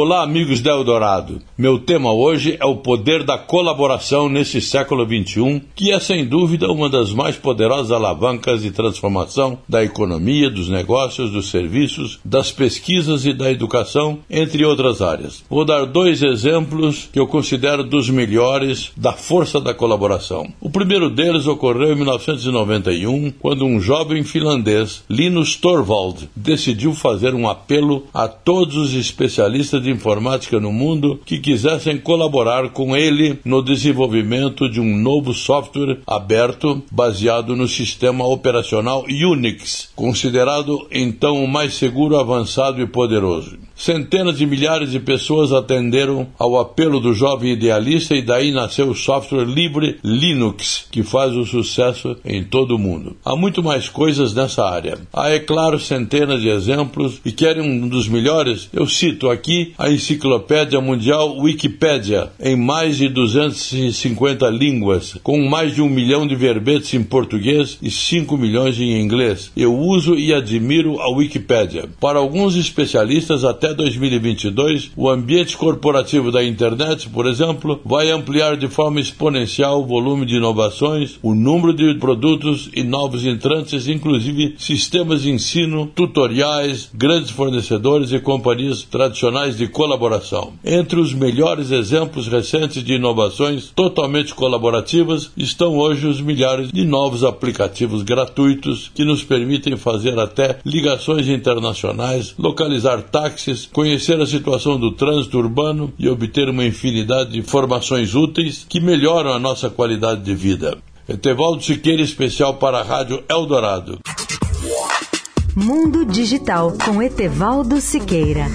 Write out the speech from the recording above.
Olá, amigos da Eldorado. Meu tema hoje é o poder da colaboração nesse século XXI, que é sem dúvida uma das mais poderosas alavancas de transformação da economia, dos negócios, dos serviços, das pesquisas e da educação, entre outras áreas. Vou dar dois exemplos que eu considero dos melhores da força da colaboração. O primeiro deles ocorreu em 1991, quando um jovem finlandês, Linus Torvald, decidiu fazer um apelo a todos os especialistas de de informática no mundo que quisessem colaborar com ele no desenvolvimento de um novo software aberto baseado no sistema operacional Unix, considerado então o mais seguro, avançado e poderoso. Centenas de milhares de pessoas atenderam ao apelo do jovem idealista e daí nasceu o software livre Linux, que faz o sucesso em todo o mundo. Há muito mais coisas nessa área. Há, é claro, centenas de exemplos e querem um dos melhores? Eu cito aqui a Enciclopédia Mundial Wikipédia, em mais de 250 línguas, com mais de um milhão de verbetes em português e 5 milhões em inglês. Eu uso e admiro a Wikipédia. Para alguns especialistas, até 2022, o ambiente corporativo da internet, por exemplo, vai ampliar de forma exponencial o volume de inovações, o número de produtos e novos entrantes, inclusive sistemas de ensino, tutoriais, grandes fornecedores e companhias tradicionais de colaboração. Entre os melhores exemplos recentes de inovações totalmente colaborativas estão hoje os milhares de novos aplicativos gratuitos que nos permitem fazer até ligações internacionais, localizar táxis, conhecer a situação do trânsito urbano e obter uma infinidade de informações úteis que melhoram a nossa qualidade de vida. Etevaldo Siqueira, especial para a Rádio Eldorado. Mundo Digital com Etevaldo Siqueira.